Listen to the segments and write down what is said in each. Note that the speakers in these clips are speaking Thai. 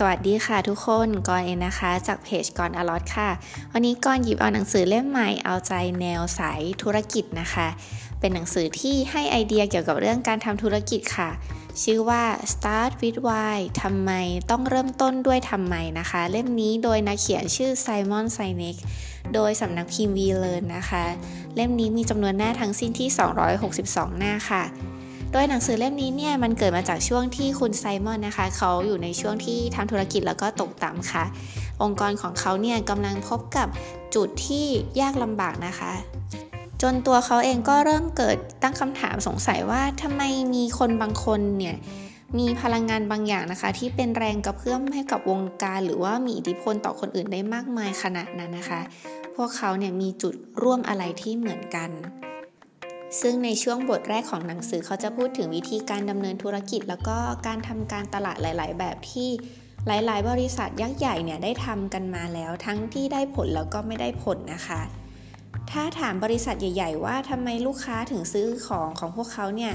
สวัสดีค่ะทุกคนกอนเองนะคะ จากเพจกอนอลอตค่ะ วันนี้กอนหยิบเอาหนังสือเล่มใหม่เอาใจแนวสายธุรกิจนะคะ เป็นหนังสือที่ให้ไอเดียเกี่ยวกับเรื่องการทำธุรกิจค่ะ ชื่อว่า Start with Why ทำไมต้องเริ่มต้นด้วยทำไมนะคะ เล่มนี้โดยนักเขียนชื่อไซมอนไซเนกโดยสำนักพิมพ์วีเลนนะคะ เล่มนี้มีจำนวนหน้าทั้งสิ้นที่ 262 หน้าค่ะ โดยหนังสือเล่มนี้เนี่ยมันเกิดมาจากช่วงที่คุณไซมอนนะคะเขาอยู่ในช่วงที่ทำธุรกิจแล้วก็ตกต่ำค่ะ องค์กรของเขาเนี่ยกำลังพบกับจุดที่ยากลำบากนะคะจนตัวเขาเองก็เริ่มเกิดตั้งคำถามสงสัยว่าทำไมมีคนบางคนเนี่ยมีพลังงานบางอย่างนะคะ ที่เป็นแรงกระเพื่อมให้กับวงการหรือว่ามีอิทธิพลต่อคนอื่นได้มากมายขนาดนั้นนะคะ พวกเขาเนี่ยมีจุดร่วมอะไรที่เหมือนกัน ซึ่งในช่วงบทแรกของหนังสือเขาจะพูดถึงวิธีการดำเนินธุรกิจ แล้วก็การทำการตลาดหลาย ๆ แบบที่หลาย ๆ บริษัทยักษ์ใหญ่เนี่ยได้ทำกันมาแล้ว ทั้งที่ได้ผลแล้วก็ไม่ได้ผลนะคะ ถ้าถามบริษัทใหญ่ ๆ ว่าทำไมลูกค้าถึงซื้อของของพวกเขาเนี่ย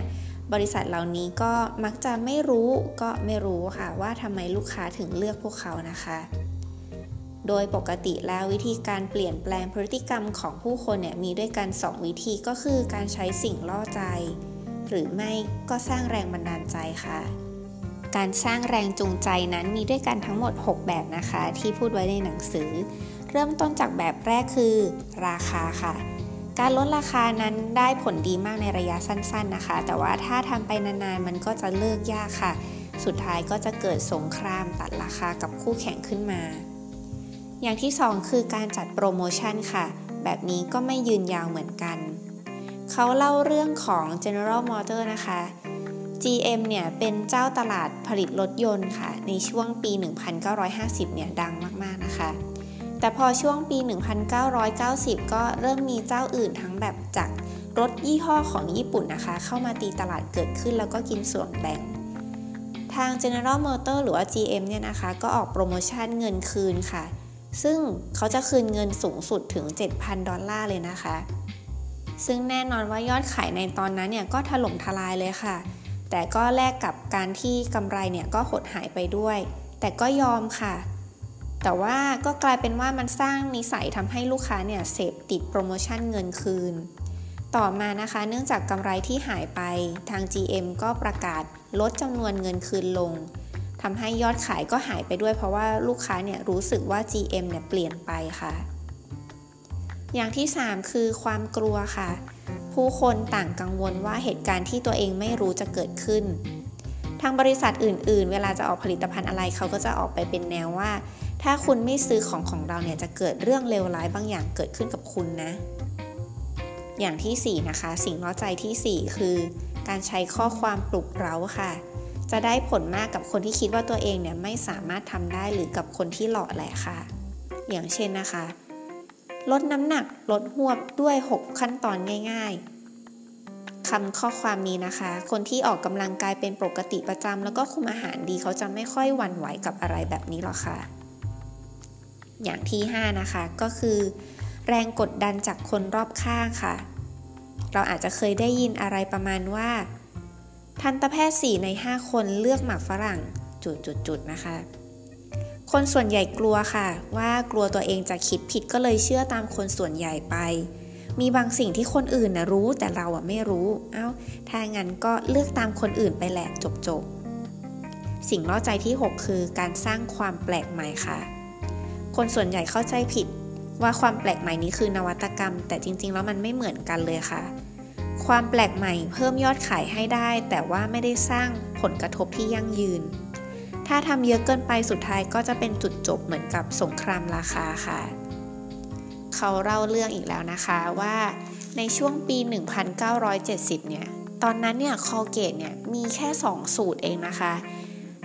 บริษัทเหล่านี้ก็มักจะไม่รู้ก็ไม่รู้ค่ะว่าทำไมลูกค้าถึงเลือกพวกเขานะคะ โดยปกติแล้ววิธีการเปลี่ยนแปลงพฤติกรรมของผู้คนเนี่ยมีด้วยกัน 2 วิธีก็คือการใช้สิ่งล่อใจ หรือไม่ก็สร้างแรงบันดาลใจค่ะ การสร้างแรงจูงใจนั้นมีด้วยกันทั้งหมด 6 แบบนะคะ ที่พูดไว้ในหนังสือ เริ่มต้นจากแบบแรกคือ ราคาค่ะ การลดราคานั้นได้ผลดีมากในระยะสั้น ๆนะคะ แต่ว่าถ้าทำไปนานๆมันก็จะเลิกยากค่ะ สุดท้ายก็จะเกิดสงครามตัดราคากับคู่แข่งขึ้นมา อย่างที่ 2 คือการจัดโปรโมชั่นค่ะ แบบนี้ก็ไม่ยืนยาวเหมือนกัน เขาเล่าเรื่องของ General Motors นะคะ GM เนี่ยเป็นเจ้าตลาดผลิตรถยนต์ค่ะ ในช่วงปี 1950 เนี่ยดังมากๆนะคะ แต่พอช่วงปี 1990 ก็เริ่มมีเจ้าอื่นทั้งแบบจากรถยี่ห้อของญี่ปุ่นนะคะ เข้ามาตีตลาดเกิดขึ้นแล้วก็กินส่วนแบ่ง ทาง General Motors หรือว่า GM เนี่ยนะคะ ก็ออกโปรโมชั่นเงินคืนค่ะ ซึ่งเขาจะคืนเงินสูงสุดถึง 7,000 ดอลลาร์เลยนะคะ ซึ่งแน่นอนว่ายอดขายในตอนนั้นเนี่ยก็ถล่มทลายเลยค่ะ แต่ก็แลกกับการที่กำไรเนี่ยก็หดหายไปด้วย แต่ก็ยอมค่ะ แต่ว่าก็กลายเป็นว่ามันสร้างนิสัยทำให้ลูกค้าเนี่ยเสพติดโปรโมชั่นเงินคืน ต่อมานะคะ เนื่องจากกำไรที่หายไปทาง GM ก็ประกาศลดจำนวนเงินคืนลง ทำให้ยอดขายก็หายไปด้วยเพราะว่าลูกค้าเนี่ยรู้สึกว่า GM เนี่ยเปลี่ยนไปค่ะ อย่างที่ 3 คือความกลัวค่ะ ผู้คนต่างกังวลว่าเหตุการณ์ที่ตัวเองไม่รู้จะเกิดขึ้น ทางบริษัทอื่น ๆ เวลาจะออกผลิตภัณฑ์อะไรเขาก็จะออกไปเป็นแนวว่า ถ้าคุณไม่ซื้อของของเราเนี่ยจะเกิดเรื่องเลวร้ายบางอย่างเกิดขึ้นกับคุณนะ อย่างที่ 4 นะคะ สิ่งล้อใจที่ 4 คือ การใช้ข้อความปลุกเร้าค่ะ จะได้ผลมากกับคนที่คิดว่าตัวเองเนี่ยไม่สามารถทำได้หรือกับคนที่หล่อแหละค่ะ อย่างเช่นนะคะ ลดน้ำหนักลดหวบด้วย 6 ขั้นตอนง่าย ๆคำข้อความนี้นะคะ คนที่ออกกำลังกายเป็นปกติประจำแล้วก็คุมอาหารดีเขาจะไม่ค่อยหวั่นไหวกับอะไรแบบนี้หรอกค่ะ อย่างที่ 5 นะคะก็คือ แรงกดดันจากคนรอบข้างค่ะ เราอาจจะเคยได้ยินอะไรประมาณว่า ทันตแพทย์ 4 ใน 5 คนเลือกหมากฝรั่งจุดๆนะคะ คนส่วนใหญ่กลัวค่ะ ว่ากลัวตัวเองจะคิดผิดก็เลยเชื่อตามคนส่วนใหญ่ไป มีบางสิ่งที่คนอื่นนะรู้แต่เราอะไม่รู้ เอา้า ถ้างั้นก็เลือกตามคนอื่นไปแหละจบๆ สิ่งล่อใจที่ 6 คือการสร้างความแปลกใหม่ค่ะ คนส่วนใหญ่เข้าใจผิดว่าความแปลกใหม่นี้คือนวัตกรรม แต่จริง ๆ แล้วมันไม่เหมือนกันเลยค่ะ ความแปลกใหม่เพิ่มยอดขายให้ได้ แต่ว่าไม่ได้สร้างผลกระทบที่ยั่งยืน ถ้าทำเยอะเกินไปสุดท้ายก็จะเป็นจุดจบเหมือนกับสงครามราคาค่ะ เขาเล่าเรื่องอีกแล้วนะคะว่าในช่วงปี 1970 เนี่ย ตอนนั้นเนี่ยคอเกตเนี่ยมีแค่ 2 สูตรเองนะคะ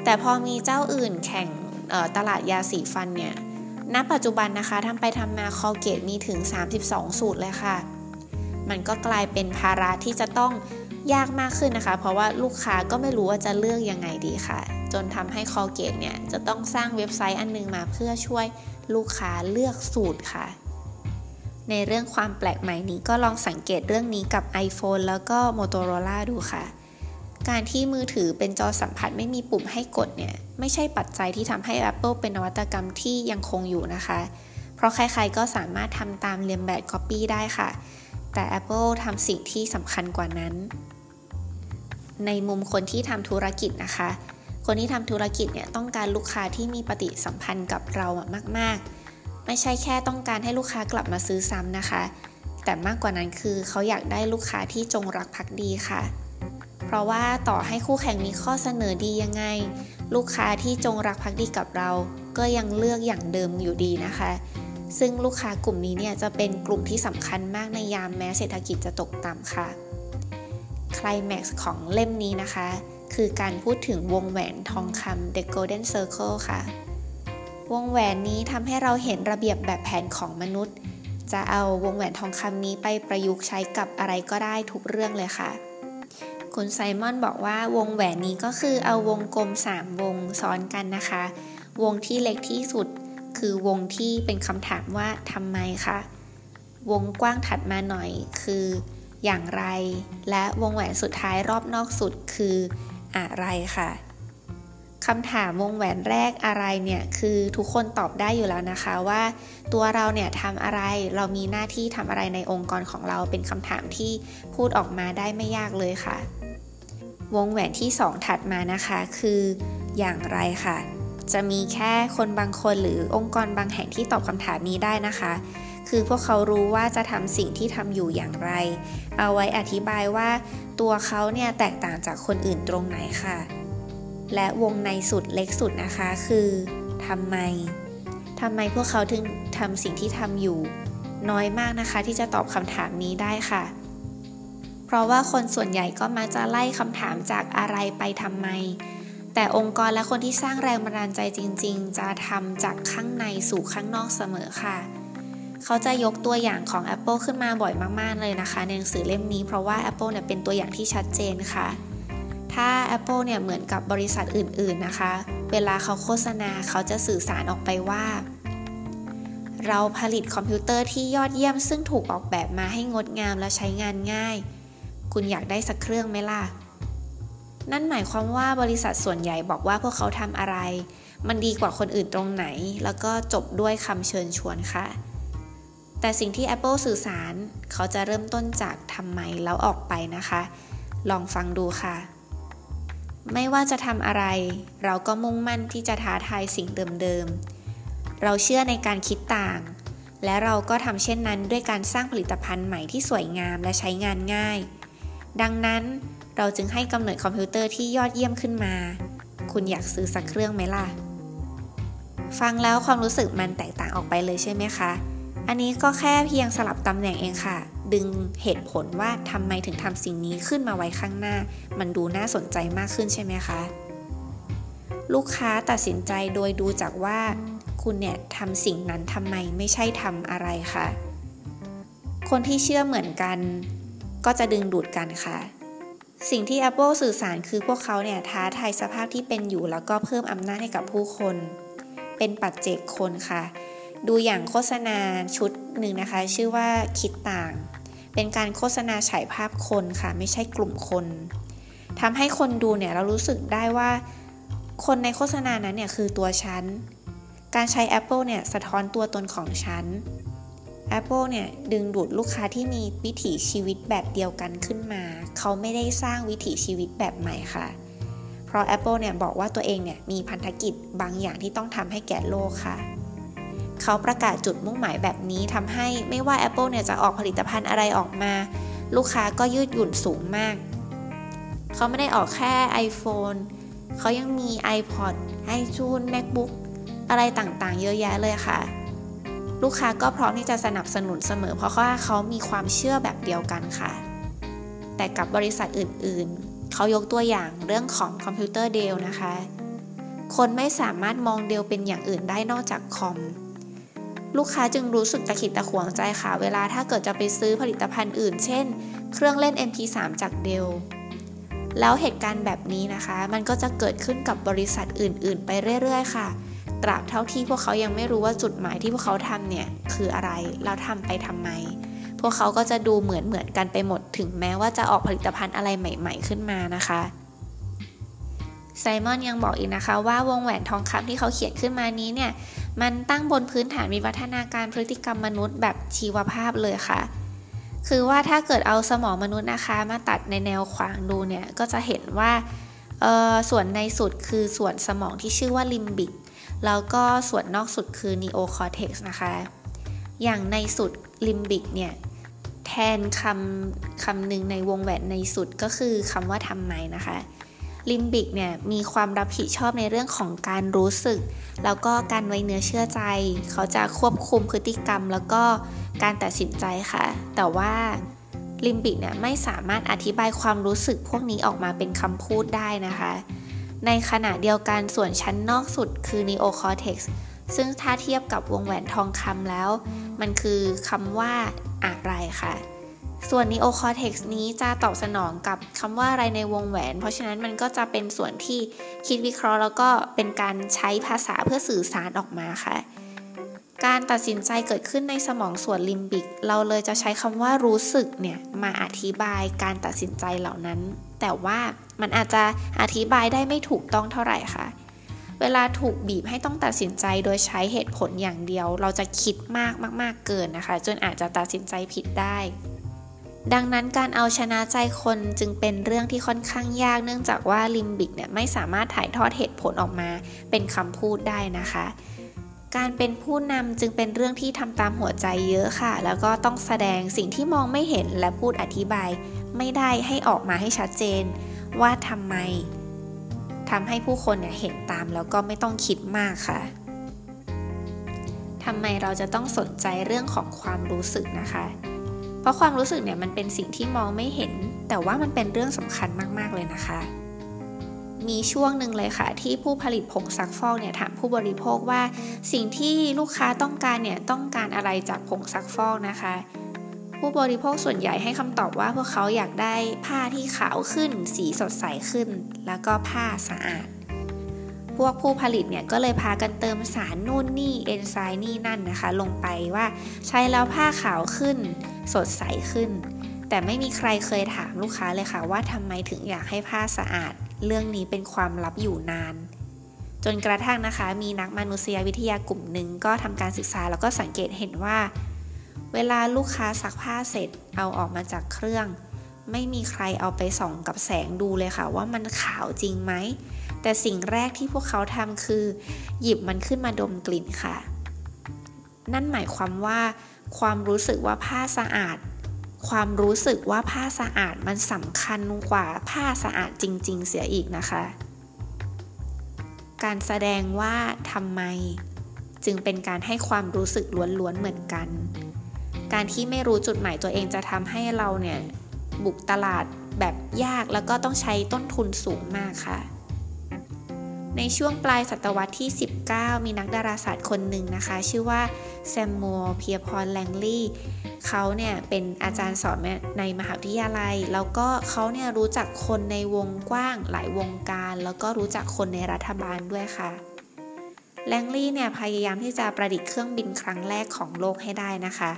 แต่พอมีเจ้าอื่นแข่งตลาดยาสีฟันเนี่ย ณ ปัจจุบันนะคะทำไปทำมาคอเกตมีถึง 32 สูตรเลยค่ะ มันก็กลายเป็นภาระที่จะต้องยากมากขึ้นนะคะ เพราะว่าลูกค้าก็ไม่รู้ว่าจะเลือกยังไงดีค่ะ จนทำให้คอเกตเนี่ยจะต้องสร้างเว็บไซต์อันนึงมาเพื่อช่วยลูกค้าเลือกสูตรค่ะ ในเรื่องความแปลกใหม่นี้ก็ลองสังเกตเรื่องนี้กับ iPhone แล้วก็ Motorola ดูค่ะ การที่มือถือเป็นจอสัมผัสไม่มีปุ่มให้กดเนี่ย ไม่ใช่ปัจจัยที่ทำให้ Apple เป็นนวัตกรรมที่ยังคงอยู่นะคะ เพราะใครๆก็สามารถทำตามเรียนแบบ Copy ได้ค่ะ แต่ Apple ทำสิ่งที่สำคัญกว่านั้น ในมุมคนที่ทำธุรกิจนะคะ คนที่ทำธุรกิจเนี่ยต้องการลูกค้าที่มีปฏิสัมพันธ์กับเรามาก ๆ ไม่ใช่แค่ต้องการให้ลูกค้ากลับมาซื้อซ้ำนะคะ แต่มากกว่านั้นคือเขาอยากได้ลูกค้าที่จงรักภักดีค่ะ เพราะว่าต่อให้คู่แข่งมีข้อเสนอดียังไง ลูกค้าที่จงรักภักดีกับเรา ก็ยังเลือกอย่างเดิมอยู่ดีนะคะ ซึ่งลูกค้ากลุ่มนี้เนี่ยจะเป็นกลุ่มที่สำคัญมากในยามแม้เศรษฐกิจจะตกต่ำค่ะคลแม็กซ์ของเล่มนี้นะคะ คือการพูดถึงวงแหวนทองคำ The Golden Circle ค่ะ วงแหวนนี้ทำให้เราเห็นระเบียบแบบแผนของมนุษย์ จะเอาวงแหวนทองคำนี้ไปประยุกต์ใช้กับอะไรก็ได้ทุกเรื่องเลยค่ะ คุณไซมอนบอกว่าวงแหวนนี้ก็คือเอาวงกลม 3 วงซ้อนกันนะคะ วงที่เล็กที่สุด คือวงที่เป็นคำถามว่าทำไมคะ วงกว้างถัดมาหน่อยคืออย่างไร และวงแหวนสุดท้ายรอบนอกสุดคืออะไรค่ะคำถามวงแหวนแรกอะไรเนี่ยคือทุกคนตอบได้อยู่แล้วนะคะว่า ตัวเราเนี่ยทำอะไรเรามีหน้าที่ทำอะไรในองค์กรของเราเป็นคำถามที่พูดออกมาได้ไม่ยากเลยค่ะ วงแหวนที่ 2 ถัดมานะคะคืออย่างไรค่ะ จะมีแค่คนบางคนหรือองค์กรบางแห่งที่ตอบคำถามนี้ได้นะคะ คือพวกเขารู้ว่าจะทำสิ่งที่ทำอยู่อย่างไร เอาไว้อธิบายว่าตัวเขาเนี่ยแตกต่างจากคนอื่นตรงไหนค่ะ และวงในสุดเล็กสุดนะคะคือทำไมทำไมพวกเขาถึงทำสิ่งที่ทำอยู่ น้อยมากนะคะที่จะตอบคำถามนี้ได้ค่ะ เพราะว่าคนส่วนใหญ่ก็มักจะไล่คำถามจากอะไรไปทำไม แต่องค์กรและคนที่สร้างแรงบันดาลใจจริง ๆ จะทำจากข้างในสู่ข้างนอกเสมอค่ะ เขาจะยกตัวอย่างของ Apple ขึ้นมาบ่อยมาก ๆ เลยนะคะ ในหนังสือเล่มนี้เพราะว่า Apple เนี่ยเป็นตัวอย่างที่ชัดเจนค่ะ ถ้า Apple เนี่ยเหมือนกับบริษัทอื่น ๆ นะคะ เวลาเขาโฆษณาเขาจะสื่อสารออกไปว่า เราผลิตคอมพิวเตอร์ที่ยอดเยี่ยมซึ่งถูกออกแบบมาให้งดงามและใช้งานง่าย คุณอยากได้สักเครื่องไหมล่ะ นั่นหมายความว่าบริษัทส่วนใหญ่บอกว่าพวกเขาทำอะไร มันดีกว่าคนอื่นตรงไหน แล้วก็จบด้วยคำเชิญชวนค่ะ แต่สิ่งที่ Apple สื่อสาร เขาจะเริ่มต้นจากทำไมแล้วออกไปนะคะ ลองฟังดูค่ะ ไม่ว่าจะทำอะไร เราก็มุ่งมั่นที่จะท้าทายสิ่งเดิมๆ เราเชื่อในการคิดต่าง และเราก็ทำเช่นนั้นด้วยการสร้างผลิตภัณฑ์ใหม่ที่สวยงามและใช้งานง่าย ดังนั้น เราจึงให้กำเนิดคอมพิวเตอร์ที่ยอดเยี่ยมขึ้นมา คุณอยากซื้อสักเครื่องไหมล่ะ ฟังแล้วความรู้สึกมันแตกต่างออกไปเลยใช่ไหมคะ อันนี้ก็แค่เพียงสลับตำแหน่งเองค่ะ ดึงเหตุผลว่าทำไมถึงทำสิ่งนี้ขึ้นมาไว้ข้างหน้า มันดูน่าสนใจมากขึ้นใช่ไหมคะ ลูกค้าตัดสินใจโดยดูจากว่า คุณเนี่ยทำสิ่งนั้นทำไมไม่ใช่ทำอะไรคะ่ะคนที่เชื่อเหมือนกัน ก็จะดึงดูดกันค่ะ สิ่งที่ Apple สื่อสารคือพวกเขาเนี่ยท้าทายสภาพที่เป็นอยู่ แล้วก็เพิ่มอำนาจให้กับผู้คน เป็นปัจเจกคนค่ะ ดูอย่างโฆษณาชุดหนึ่งนะคะ ชื่อว่าคิดต่าง เป็นการโฆษณาฉายภาพคนค่ะ ไม่ใช่กลุ่มคนทำให้คนดูเนี่ยเรารู้สึกได้ว่า คนในโฆษณานั้นเนี่ยคือตัวฉัน การใช้ Apple เนี่ยสะท้อนตัวตนของฉัน Apple เนี่ย ดึงดูดลูกค้าที่มีวิถีชีวิตแบบเดียวกันขึ้นมา เขาไม่ได้สร้างวิถีชีวิตแบบใหม่ค่ะ เพราะ Apple เนี่ย บอกว่าตัวเองเนี่ย มีพันธกิจบางอย่างที่ต้องทำให้แก่โลกค่ะ เขาประกาศจุดมุ่งหมายแบบนี้ทำให้ไม่ว่า Apple เนี่ย จะออกผลิตภัณฑ์อะไรออกมา ลูกค้าก็ยืดหยุ่นสูงมาก เขาไม่ได้ออกแค่ iPhone เขายังมี iPod iTunes MacBook อะไรต่างๆ เยอะแยะเลยค่ะ ลูกค้าก็พร้อมที่จะสนับสนุนเสมอ เพราะว่าเขามีความเชื่อแบบเดียวกันค่ะ แต่กับบริษัทอื่นๆ เขายกตัวอย่างเรื่องของคอมพิวเตอร์เดลนะคะ คนไม่สามารถมองเดลเป็นอย่างอื่นได้นอกจากคอม ลูกค้าจึงรู้สึกตะขิดตะขวงใจค่ะ เวลาถ้าเกิดจะไปซื้อผลิตภัณฑ์อื่น เช่น เครื่องเล่น MP3 จากเดลแล้วเหตุการณ์แบบนี้นะคะ มันก็จะเกิดขึ้นกับบริษัทอื่น ๆ ไปเรื่อย ๆ ค่ะ ตราบเท่าที่พวกเขายังไม่รู้ว่าจุดหมายที่พวกเขาทำเนี่ยคืออะไรแล้วทำไปทำไม พวกเขาก็จะดูเหมือนเหมือนกันไปหมดถึงแม้ว่าจะออกผลิตภัณฑ์อะไรใหม่ ๆ ขึ้นมานะคะไซมอนยังบอกอีกนะคะว่าวงแหวนทองคำที่เขาเขียนขึ้นมานี้เนี่ยมันตั้งบนพื้นฐานวิวัฒนาการพฤติกรรมมนุษย์แบบชีวภาพเลยค่ะ คือว่าถ้าเกิดเอาสมองมนุษย์นะคะ มาตัดในแนวขวางดูเนี่ยก็จะเห็นว่าส่วนในสุดคือส่วนสมองที่ชื่อว่าลิมบิก แล้วก็ส่วนนอกสุดคือ neocortex นะคะ อย่างในสุดลิมบิกเนี่ย แทนคำคำหนึ่งในวงแหวนในสุดก็คือคำว่าทำไมนะคะ ลิมบิกเนี่ยมีความรับผิดชอบในเรื่องของการรู้สึก แล้วก็การไว้เนื้อเชื่อใจ เขาจะควบคุมพฤติกรรม แล้วก็การตัดสินใจค่ะ แต่ว่าลิมบิกเนี่ยไม่สามารถอธิบายความรู้สึกพวกนี้ออกมาเป็นคำพูดได้นะคะ ในขณะเดียวกันส่วนชั้นนอกสุดคือ neocortex ซึ่งถ้าเทียบกับวงแหวนทองคำแล้ว มันคือคำว่าอะไรค่ะ ส่วน neocortex นี้จะตอบสนองกับคำว่าอะไรในวงแหวน เพราะฉะนั้นมันก็จะเป็นส่วนที่คิดวิเคราะห์ แล้วก็เป็นการใช้ภาษาเพื่อสื่อสารออกมาค่ะ การตัดสินใจเกิดขึ้นในสมองส่วนลิมบิก เราเลยจะใช้คำว่ารู้สึกเนี่ยมาอธิบายการตัดสินใจเหล่านั้น แต่ว่ามันอาจจะอธิบายได้ไม่ถูกต้องเท่าไหร่ค่ะ เวลาถูกบีบให้ต้องตัดสินใจโดยใช้เหตุผลอย่างเดียว เราจะคิดมากมากๆเกินนะคะ จนอาจจะตัดสินใจผิดได้ดังนั้นการเอาชนะใจคนจึงเป็นเรื่องที่ค่อนข้างยากเนื่องจากว่าลิมบิกเนี่ยไม่สามารถถ่ายทอดเหตุผลออกมาเป็นคำพูดได้นะคะ การเป็นผู้นำจึงเป็นเรื่องที่ทำตามหัวใจเยอะค่ะ แล้วก็ต้องแสดงสิ่งที่มองไม่เห็นและพูดอธิบาย ไม่ได้ให้ออกมาให้ชัดเจน ว่าทำไมทำให้ผู้คนเนี่ยเห็นตามแล้วก็ไม่ต้องคิดมากค่ะทำไมเราจะต้องสนใจเรื่องของความรู้สึกนะคะ เพราะความรู้สึกเนี่ยมันเป็นสิ่งที่มองไม่เห็น แต่ว่ามันเป็นเรื่องสำคัญมาก ๆ เลยนะคะ มีช่วงหนึ่งเลยค่ะ ที่ผู้ผลิตผงซักฟอกเนี่ยถามผู้บริโภคว่า สิ่งที่ลูกค้าต้องการเนี่ยต้องการอะไรจากผงซักฟอกนะคะ ผู้บริโภคส่วนใหญ่ให้คำตอบว่าพวกเขาอยากได้ผ้าที่ขาวขึ้น สีสดใสขึ้น แล้วก็ผ้าสะอาด พวกผู้ผลิตเนี่ยก็เลยพากันเติมสารนู่นนี่เอนไซม์นี่นั่นนะคะ ลงไปว่าใช้แล้วผ้าขาวขึ้น สดใสขึ้น แต่ไม่มีใครเคยถามลูกค้าเลยค่ะว่าทำไมถึงอยากให้ผ้าสะอาด เรื่องนี้เป็นความลับอยู่นาน จนกระทั่งนะคะ มีนักมนุษยวิทยากลุ่มหนึ่งก็ทำการศึกษาแล้วก็สังเกตเห็นว่า เวลาลูกค้าซักผ้าเสร็จเอาออกมาจากเครื่อง ไม่มีใครเอาไปส่องกับแสงดูเลยค่ะ ว่ามันขาวจริงไหม แต่สิ่งแรกที่พวกเขาทำคือ หยิบมันขึ้นมาดมกลิ่นค่ะ นั่นหมายความว่าความรู้สึกว่าผ้าสะอาด ความรู้สึกว่าผ้าสะอาดมันสำคัญกว่าผ้าสะอาดจริง ๆ เสียอีกนะคะ การแสดงว่าทำไม จึงเป็นการให้ความรู้สึกล้วนๆเหมือนกัน การที่ไม่รู้จุดหมายตัวเองจะทำให้เราเนี่ยบุกตลาดแบบยากแล้วก็ต้องใช้ต้นทุนสูงมากค่ะ ในช่วงปลายศตวรรษที่ 19 มีนักดาราศาสตร์คนหนึ่งนะคะ ชื่อว่าแซมมัวเพียพรแลงลี่เขาเนี่ยเป็นอาจารย์สอนในมหาวิทยาลัย แล้วก็เขาเนี่ยรู้จักคนในวงกว้างหลายวงการ แล้วก็รู้จักคนในรัฐบาลด้วยค่ะแลงลี่เนี่ยพยายามที่จะประดิษฐ์เครื่องบินครั้งแรกของโลกให้ได้นะคะ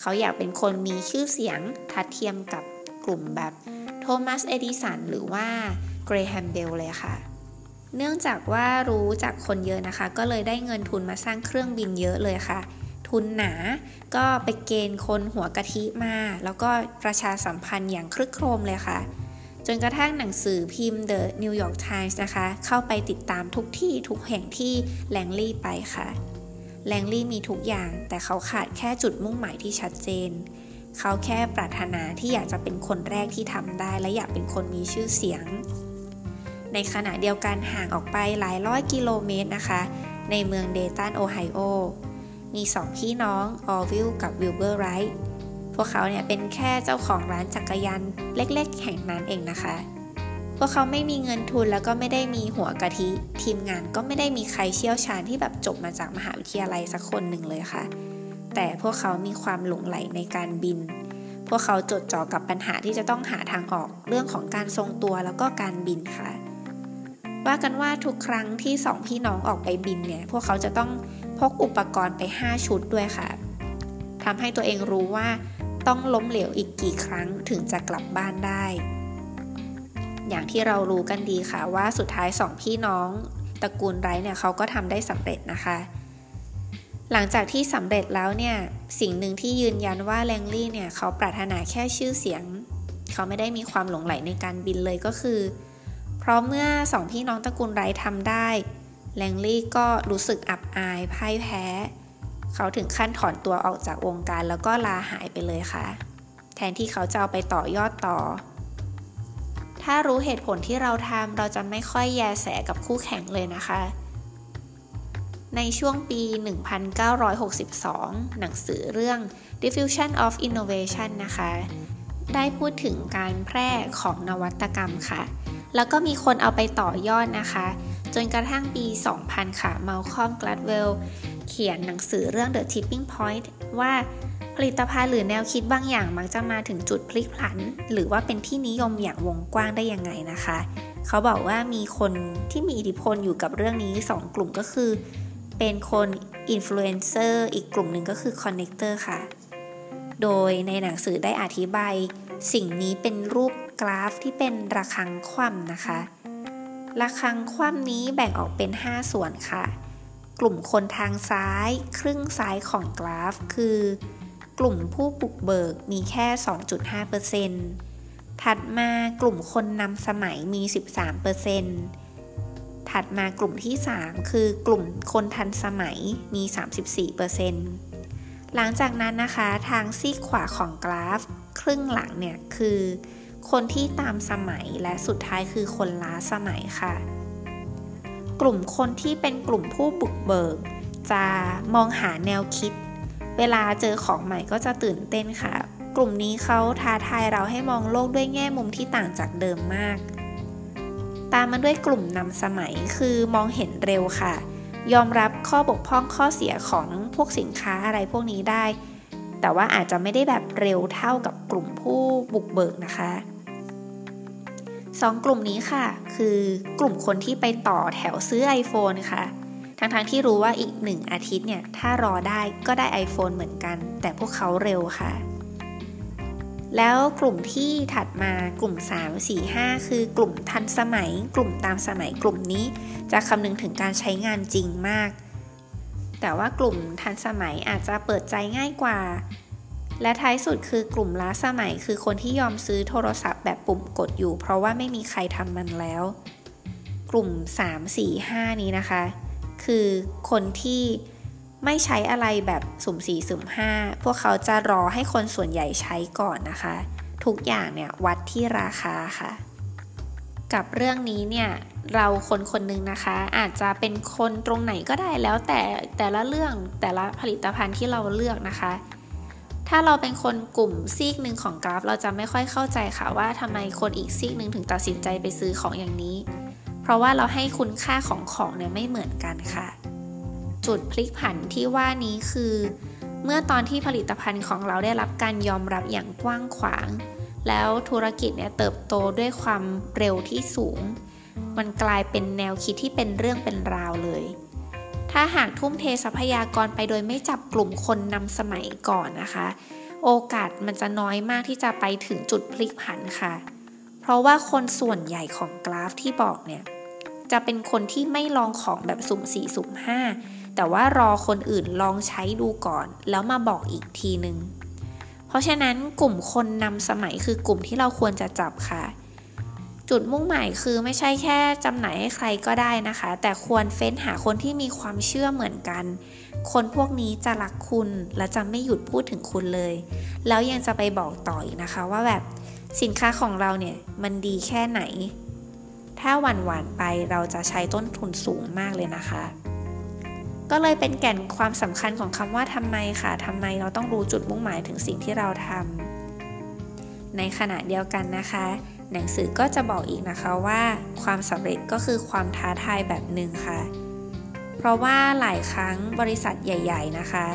เขาอยากเป็นคนมีชื่อเสียงทัดเทียมกับกลุ่มแบบโทมัส เอดิสัน หรือว่าเกรแฮมเบลเลยค่ะ เนื่องจากว่ารู้จักคนเยอะนะคะ ก็เลยได้เงินทุนมาสร้างเครื่องบินเยอะเลยค่ะ ทุนหนาก็ไปเกณฑ์คนหัวกะทิมา แล้วก็ประชาสัมพันธ์อย่างครึกโครมเลยค่ะ จนกระทั่งหนังสือพิมพ์ The New York Times นะคะ เข้าไปติดตามทุกที่ทุกแห่งที่แลงลีย์ไปค่ะแลงลีย์มีทุกอย่าง แต่เขาขาดแค่จุดมุ่งหมายที่ชัดเจน เขาแค่ปรารถนาที่อยากจะเป็นคนแรกที่ทำได้ และอยากเป็นคนมีชื่อเสียง ในขณะเดียวกันห่างออกไปหลายร้อยกิโลเมตรนะคะ ในเมืองเดตันโอไฮโอ มีสองพี่น้องออร์วิลล์กับวิลเบอร์ไรท์พวกเขาเนี่ยเป็นแค่เจ้าของร้านจักรยานเล็กๆ แค่นั้นเองนะคะ พวกเขาไม่มีเงินทุนแล้วก็ไม่ได้มีหัวกะทิ ทีมงานก็ไม่ได้มีใครเชี่ยวชาญที่แบบจบมาจากมหาวิทยาลัยสักคนหนึ่งเลยค่ะ แต่พวกเขามีความหลงไหลในการบิน พวกเขาจดจ่อกับปัญหาที่จะต้องหาทางออกเรื่องของการทรงตัวแล้วก็การบินค่ะ ว่ากันว่าทุกครั้งที่สองพี่น้องออกไปบินเนี่ย พวกเขาจะต้องพกอุปกรณ์ไป 5 ชุดด้วยค่ะทำให้ตัวเองรู้ว่าต้องล้มเหลวอีกกี่ครั้งถึงจะกลับบ้านได้ อย่างที่เรารู้กันดีค่ะว่าสุดท้ายสองพี่น้องตระกูลไรเนี่ยเขาก็ทำได้สำเร็จนะคะ หลังจากที่สำเร็จแล้วเนี่ยสิ่งหนึ่งที่ยืนยันว่าแลงลี่เนี่ยเขาปรารถนาแค่ชื่อเสียง เขาไม่ได้มีความหลงไหลในการบินเลยก็คือ เพราะเมื่อสองพี่น้องตระกูลไรทำได้ แลงลี่ก็รู้สึกอับอายพ่ายแพ้ เขาถึงขั้นถอนตัวออกจากวงการแล้วก็ลาหายไปเลยค่ะ แทนที่เขาจะเอาไปต่อยอดต่อ ถ้ารู้เหตุผลที่เราทำเราจะไม่ค่อยแยแสกับคู่แข่งเลยนะคะ ในช่วงปี 1962 หนังสือเรื่อง Diffusion of Innovation นะคะ ได้พูดถึงการแพร่ของนวัตกรรมค่ะ แล้วก็มีคนเอาไปต่อยอดนะคะ จนกระทั่งปี 2000 ค่ะมาลคอมกลัดเวลเขียนหนังสือเรื่อง The Tipping Point ว่าผลิตภัณฑ์หรือแนวคิดบางอย่างมักจะมาถึงจุดพลิกผัน หรือว่าเป็นที่นิยมอย่างวงกว้างได้ยังไงนะคะ เขาบอกว่ามีคนที่มีอิทธิพลอยู่กับเรื่องนี้ 2 กลุ่มก็คือ เป็นคนอินฟลูเอนเซอร์อีกกลุ่มหนึ่งก็คือ connector ค่ะ โดยในหนังสือได้อธิบาย สิ่งนี้เป็นรูป กราฟที่เป็นระฆังคว่ำนะคะ ระฆังคว่ำนี้แบ่งออกเป็น 5 ส่วนค่ะ กลุ่มคนทางซ้าย ครึ่งซ้ายของกราฟ คือ กลุ่มผู้บุกเบิกมีแค่ 2.5%ถัดมากลุ่มคนนำสมัยมี 13%ถัดมากลุ่มที่ 3 คือกลุ่มคนทันสมัยมี 34%หลังจากนั้นนะคะทางซีกขวาของกราฟ ครึ่งหลังเนี่ยคือ คนที่ตามสมัยและสุดท้ายคือคนล้าสมัยค่ะ กลุ่มคนที่เป็นกลุ่มผู้บุกเบิก จะมองหาแนวคิด เวลาเจอของใหม่ก็จะตื่นเต้นค่ะ กลุ่มนี้เขาท้าทายเราให้มองโลกด้วยแง่มุมที่ต่างจากเดิมมาก ตามมาด้วยกลุ่มนำสมัยคือมองเห็นเร็วค่ะ ยอมรับข้อบกพร่องข้อเสียของพวกสินค้าอะไรพวกนี้ได้แต่ว่าอาจจะไม่ได้แบบเร็วเท่ากับกลุ่มผู้บุกเบิกนะคะ สองกลุ่มนี้ค่ะ คือกลุ่มคนที่ไปต่อแถวซื้อ iPhone ค่ะ ทั้งๆทที่รู้ว่าอีกหนึ่งอาทิตย์เนี่ย ถ้ารอได้ก็ได้ iPhone เหมือนกัน แต่พวกเขาเร็วค่ะ แล้วกลุ่มที่ถัดมากลุ่ม 3 4 5 คือกลุ่มทันสมัย กลุ่มตามสมัยกลุ่มนี้จะคำนึงถึงการใช้งานจริงมาก แต่ว่ากลุ่มทันสมัยอาจจะเปิดใจง่ายกว่า และท้ายสุดคือกลุ่มล้าสมัยคือคนที่ยอมซื้อโทรศัพท์แบบปุ่มกดอยู่ เพราะว่าไม่มีใครทำมันแล้ว กลุ่ม 3 4 5 นี้นะคะ คือคนที่ไม่ใช้อะไรแบบสุ่ม4สุ่ม5พวกเขาจะรอให้คนส่วนใหญ่ใช้ก่อนนะคะ ทุกอย่างเนี่ยวัดที่ราคาค่ะ กับเรื่องนี้เนี่ยเราคนคนหนึ่งนะคะ อาจจะเป็นคนตรงไหนก็ได้แล้วแต่แต่ละเรื่องแต่ละผลิตภัณฑ์ที่เราเลือกนะคะ ถ้าเราเป็นคนกลุ่มซีกหนึ่งของกราฟ เราจะไม่ค่อยเข้าใจค่ะว่าทำไมคนอีกซีกหนึ่งถึงตัดสินใจไปซื้อของอย่างนี้ เพราะว่าเราให้คุณค่าของของเนี่ยไม่เหมือนกันค่ะ จุดพลิกผันที่ว่านี้คือ เมื่อตอนที่ผลิตภัณฑ์ของเราได้รับการยอมรับอย่างกว้างขวาง แล้วธุรกิจเนี่ยเติบโตด้วยความเร็วที่สูง มันกลายเป็นแนวคิดที่เป็นเรื่องเป็นราวเลย ถ้าหากทุ่มเททรัพยากรไปโดยไม่จับกลุ่มคนนำสมัยก่อนนะคะ โอกาสมันจะน้อยมากที่จะไปถึงจุดพลิกผันค่ะ เพราะว่าคนส่วนใหญ่ของกราฟที่บอกเนี่ยจะเป็นคนที่ไม่ลองของแบบสุ่มสี่สุ่มห้าแต่ว่ารอคนอื่นลองใช้ดูก่อน แล้วมาบอกอีกทีนึง เพราะฉะนั้นกลุ่มคนนำสมัยคือกลุ่มที่เราควรจะจับค่ะ จุดมุ่งหมายคือไม่ใช่แค่จำหน่ายให้ใครก็ได้นะคะ แต่ควรเฟ้นหาคนที่มีความเชื่อเหมือนกัน คนพวกนี้จะรักคุณและจะไม่หยุดพูดถึงคุณเลย แล้วยังจะไปบอกต่ออีกนะคะว่าแบบสินค้าของเราเนี่ยมันดีแค่ไหน ถ้าหวันหวานไปเราจะใช้ต้นทุนสูงมากเลยนะคะ ก็เลยเป็นแก่นความสำคัญของคำว่าทำไมค่ะทำไมเราต้องรู้จุดมุ่งหมายถึงสิ่งที่เราทำในขณะเดียวกันนะคะ หนังสือก็จะบอกอีกนะคะว่า ความสำเร็จก็คือความท้าทายแบบหนึ่งค่ะ เพราะว่าหลายครั้งบริษัทใหญ่ ๆ นะคะ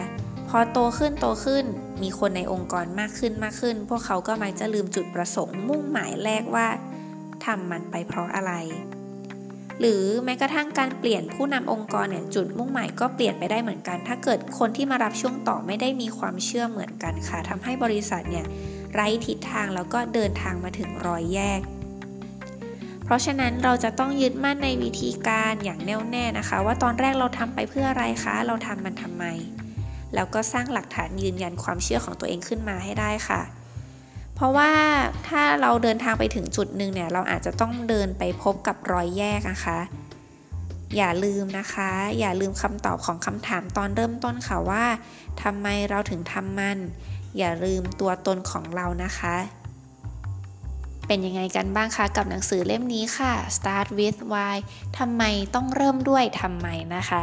พอโตขึ้นโตขึ้นมีคนในองค์กรมากขึ้นมากขึ้น พวกเขาก็มักจะลืมจุดประสงค์มุ่งหมายแรกว่าทำมันไปเพราะอะไร หรือแม้กระทั่งการเปลี่ยนผู้นำองค์กรเนี่ยจุดมุ่งหมายก็เปลี่ยนไปได้เหมือนกัน ถ้าเกิดคนที่มารับช่วงต่อไม่ได้มีความเชื่อเหมือนกันค่ะทำให้บริษัทเนี่ย ไร้ทิศทางแล้วก็เดินทางมาถึงรอยแยก เพราะฉะนั้นเราจะต้องยึดมั่นในวิธีการอย่างแน่วแน่นะคะ ว่าตอนแรกเราทำไปเพื่ออะไรคะ เราทำมันทำไม แล้วก็สร้างหลักฐานยืนยันความเชื่อของตัวเองขึ้นมาให้ได้ค่ะ เพราะว่าถ้าเราเดินทางไปถึงจุดหนึ่งเนี่ยเราอาจจะต้องเดินไปพบกับรอยแยกนะคะอย่าลืมนะคะ อย่าลืมคำตอบของคำถามตอนเริ่มต้นค่ะว่าทำไมเราถึงทำมัน อย่าลืมตัวตนของเรานะคะ เป็นยังไงกันบ้างคะกับหนังสือเล่มนี้ค่ะ Start with Why ทำไมต้องเริ่มด้วยทำไมนะคะ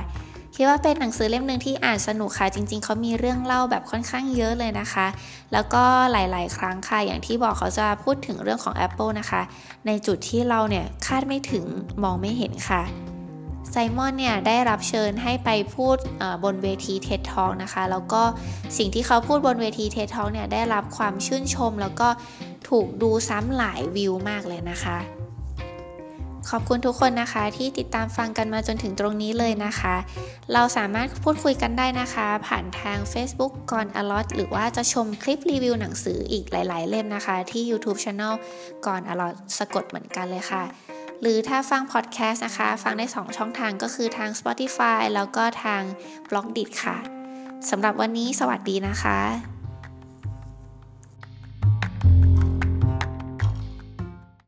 คิดว่าเป็นหนังสือเล่มหนึ่งที่อ่านสนุกค่ะ จริง ๆเขามีเรื่องเล่าแบบค่อนข้างเยอะเลยนะคะ แล้วก็หลายๆ ครั้งค่ะ อย่างที่บอกเขาจะพูดถึงเรื่องของ Apple นะคะ ในจุดที่เราเนี่ยคาดไม่ถึงมองไม่เห็นค่ะ ไซมอนเนี่ยได้รับเชิญให้ไปพูดบนเวทีเท็ดทองนะคะ แล้วก็สิ่งที่เขาพูดบนเวทีเท็ดทองเนี่ยได้รับความชื่นชม แล้วก็ถูกดูซ้ำหลายวิวมากเลยนะคะ ขอบคุณทุกคนนะคะที่ติดตามฟังกันมาจนถึงตรงนี้เลยนะคะ เราสามารถพูดคุยกันได้นะคะ ผ่านทาง Facebook ก่อนอลอตหรือว่าจะชมคลิปรีวิวหนังสืออีกหลาย ๆ เล่มนะคะ ที่ YouTube Channel ก่อนอลอตสะกดเหมือนกันเลยค่ะ หรือถ้าฟังพอดแคสต์นะคะ ฟังได้ 2 ช่องทางก็คือทาง Spotify แล้วก็ทาง b ล็อกดิค่ะสำหรับวันนี้สวัสดีนะคะ